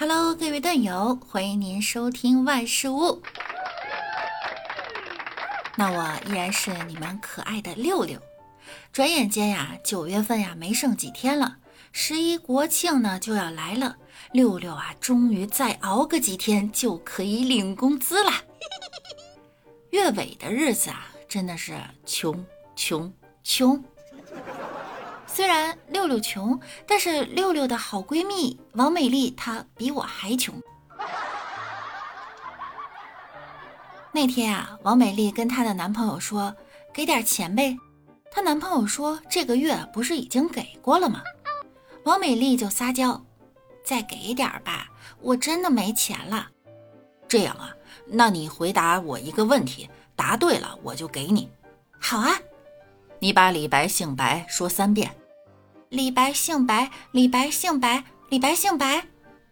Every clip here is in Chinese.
Hello，各位段友，欢迎您收听万事屋。那我依然是你们可爱的六六。转眼间呀，九月份呀没剩几天了，十一国庆呢就要来了。六六啊，终于再熬个几天就可以领工资了。月尾的日子啊，真的是穷穷穷。六六穷，但是六六的好闺蜜王美丽她比我还穷。那天啊，王美丽跟她的男朋友说：“给点钱呗。”她男朋友说：“这个月不是已经给过了吗？”王美丽就撒娇：“再给点吧，我真的没钱了。”这样啊，那你回答我一个问题，答对了我就给你。好啊，你把李白姓白说三遍。李白姓白，李白姓白，李白姓白，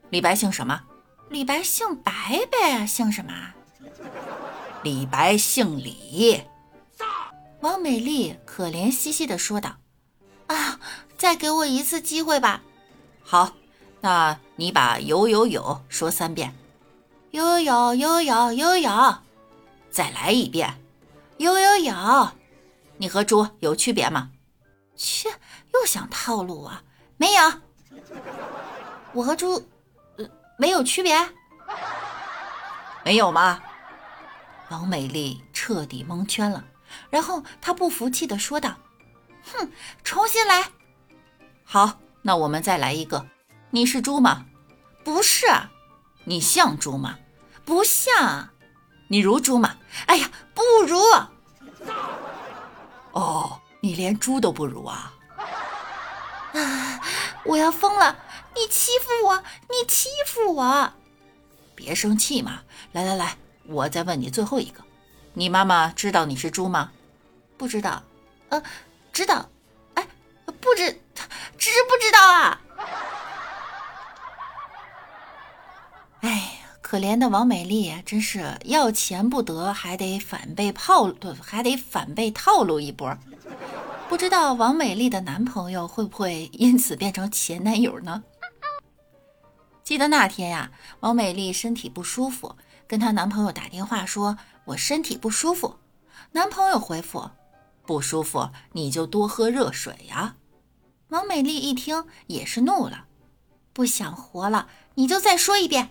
李白姓什么？李白姓白呗，姓什么？李白姓李。王美丽可怜兮兮的说道：“啊，再给我一次机会吧。”好，那你把有有有说三遍。有有有有有有有，再来一遍。有有有，你和猪有区别吗？切。又想套路我？没有，我和猪，呃，没有区别，没有吗？王美丽彻底蒙圈了，然后她不服气的说道：“哼，重新来。好，那我们再来一个。你是猪吗？不是。你像猪吗？不像。你如猪吗？哎呀，不如。哦，你连猪都不如啊！啊！我要疯了！你欺负我！你欺负我！别生气嘛！来来来，我再问你最后一个：你妈妈知道你是猪吗？不知道。呃，知道。哎，不知，知不知道啊？哎，可怜的王美丽，真是要钱不得，还得反被套，还得反被套路一波。不知道王美丽的男朋友会不会因此变成前男友呢？记得那天呀，王美丽身体不舒服，跟她男朋友打电话说：“我身体不舒服。”男朋友回复：“不舒服你就多喝热水呀。”王美丽一听也是怒了：“不想活了，你就再说一遍。”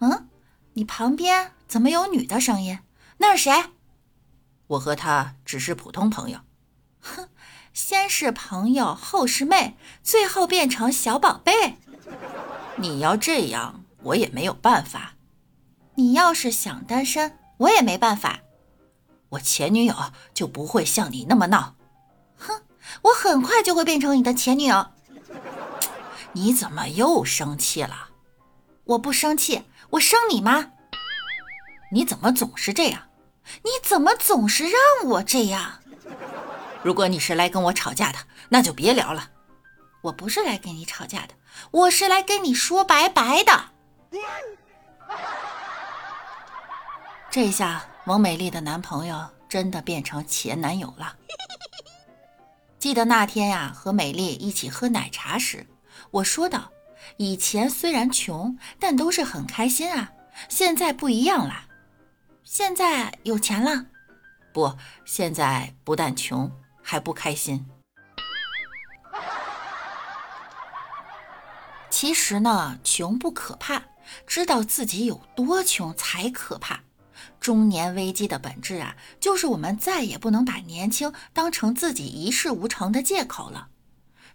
嗯，你旁边怎么有女的声音？那是谁？我和他只是普通朋友。哼，先是朋友，后是妹，最后变成小宝贝。你要这样，我也没有办法。你要是想单身，我也没办法。我前女友就不会像你那么闹。哼，我很快就会变成你的前女友。你怎么又生气了？我不生气，我生你吗？你怎么总是这样？你怎么总是让我这样？如果你是来跟我吵架的，那就别聊了。我不是来跟你吵架的，我是来跟你说拜拜的。这下王美丽的男朋友真的变成前男友了。记得那天呀，和美丽一起喝奶茶时，我说道：“以前虽然穷，但都是很开心啊。现在不一样了，现在有钱了。不，现在不但穷。”还不开心。其实呢，穷不可怕，知道自己有多穷才可怕。中年危机的本质啊，就是我们再也不能把年轻当成自己一事无成的借口了。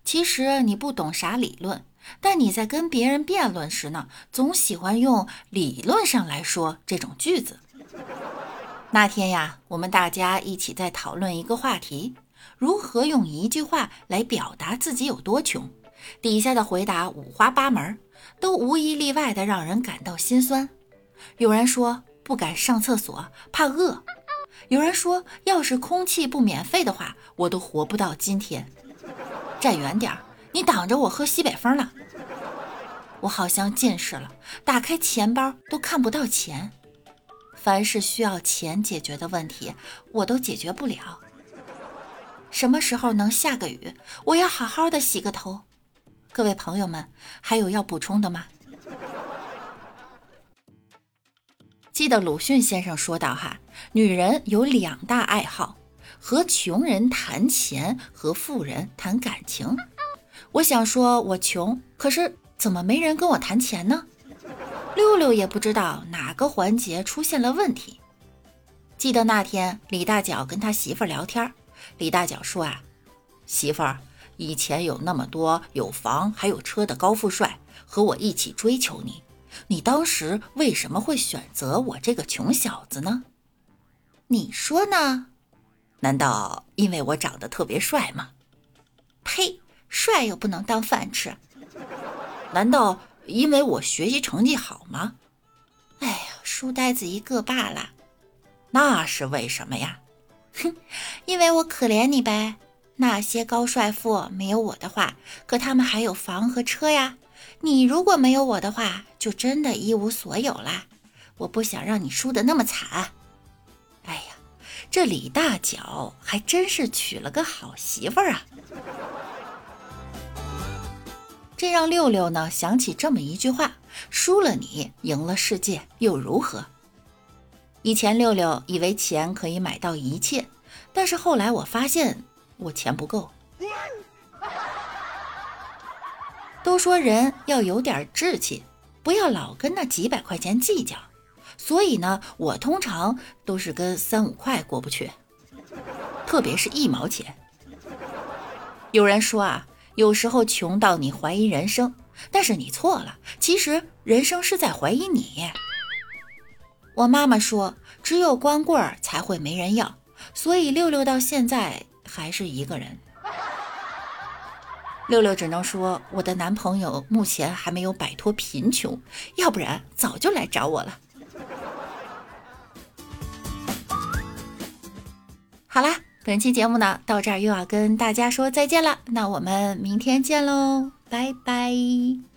其实你不懂啥理论，但你在跟别人辩论时呢，总喜欢用“理论上来说”这种句子。那天呀，我们大家一起在讨论一个话题。如何用一句话来表达自己有多穷？底下的回答五花八门，都无一例外的让人感到心酸。有人说不敢上厕所，怕饿；有人说要是空气不免费的话，我都活不到今天。站远点儿，你挡着我喝西北风了。我好像近视了，打开钱包都看不到钱。凡是需要钱解决的问题，我都解决不了。什么时候能下个雨？我要好好的洗个头。各位朋友们，还有要补充的吗？记得鲁迅先生说道：“哈，女人有两大爱好，和穷人谈钱，和富人谈感情。”我想说，我穷，可是怎么没人跟我谈钱呢？六六也不知道哪个环节出现了问题。记得那天李大脚跟他媳妇聊天，李大脚说：“啊，媳妇儿，以前有那么多有房还有车的高富帅和我一起追求你。”你当时为什么会选择我这个穷小子呢？你说呢？难道因为我长得特别帅吗？呸！帅又不能当饭吃。难道因为我学习成绩好吗？哎呀，书呆子一个罢了。那是为什么呀？哼，因为我可怜你呗。那些高帅富没有我的话，可他们还有房和车呀。你如果没有我的话，就真的一无所有啦。我不想让你输得那么惨。哎呀，这李大脚还真是娶了个好媳妇儿啊！这让六六呢想起这么一句话：输了你，赢了世界又如何？以前六六以为钱可以买到一切，但是后来我发现我钱不够。都说人要有点志气，不要老跟那几百块钱计较。所以呢，我通常都是跟三五块过不去，特别是一毛钱。有人说啊，有时候穷到你怀疑人生，但是你错了，其实人生是在怀疑你。我妈妈说，只有光棍儿才会没人要，所以六六到现在还是一个人。六六只能说，我的男朋友目前还没有摆脱贫穷，要不然早就来找我了。好啦，本期节目呢到这儿又要跟大家说再见了，那我们明天见喽，拜拜。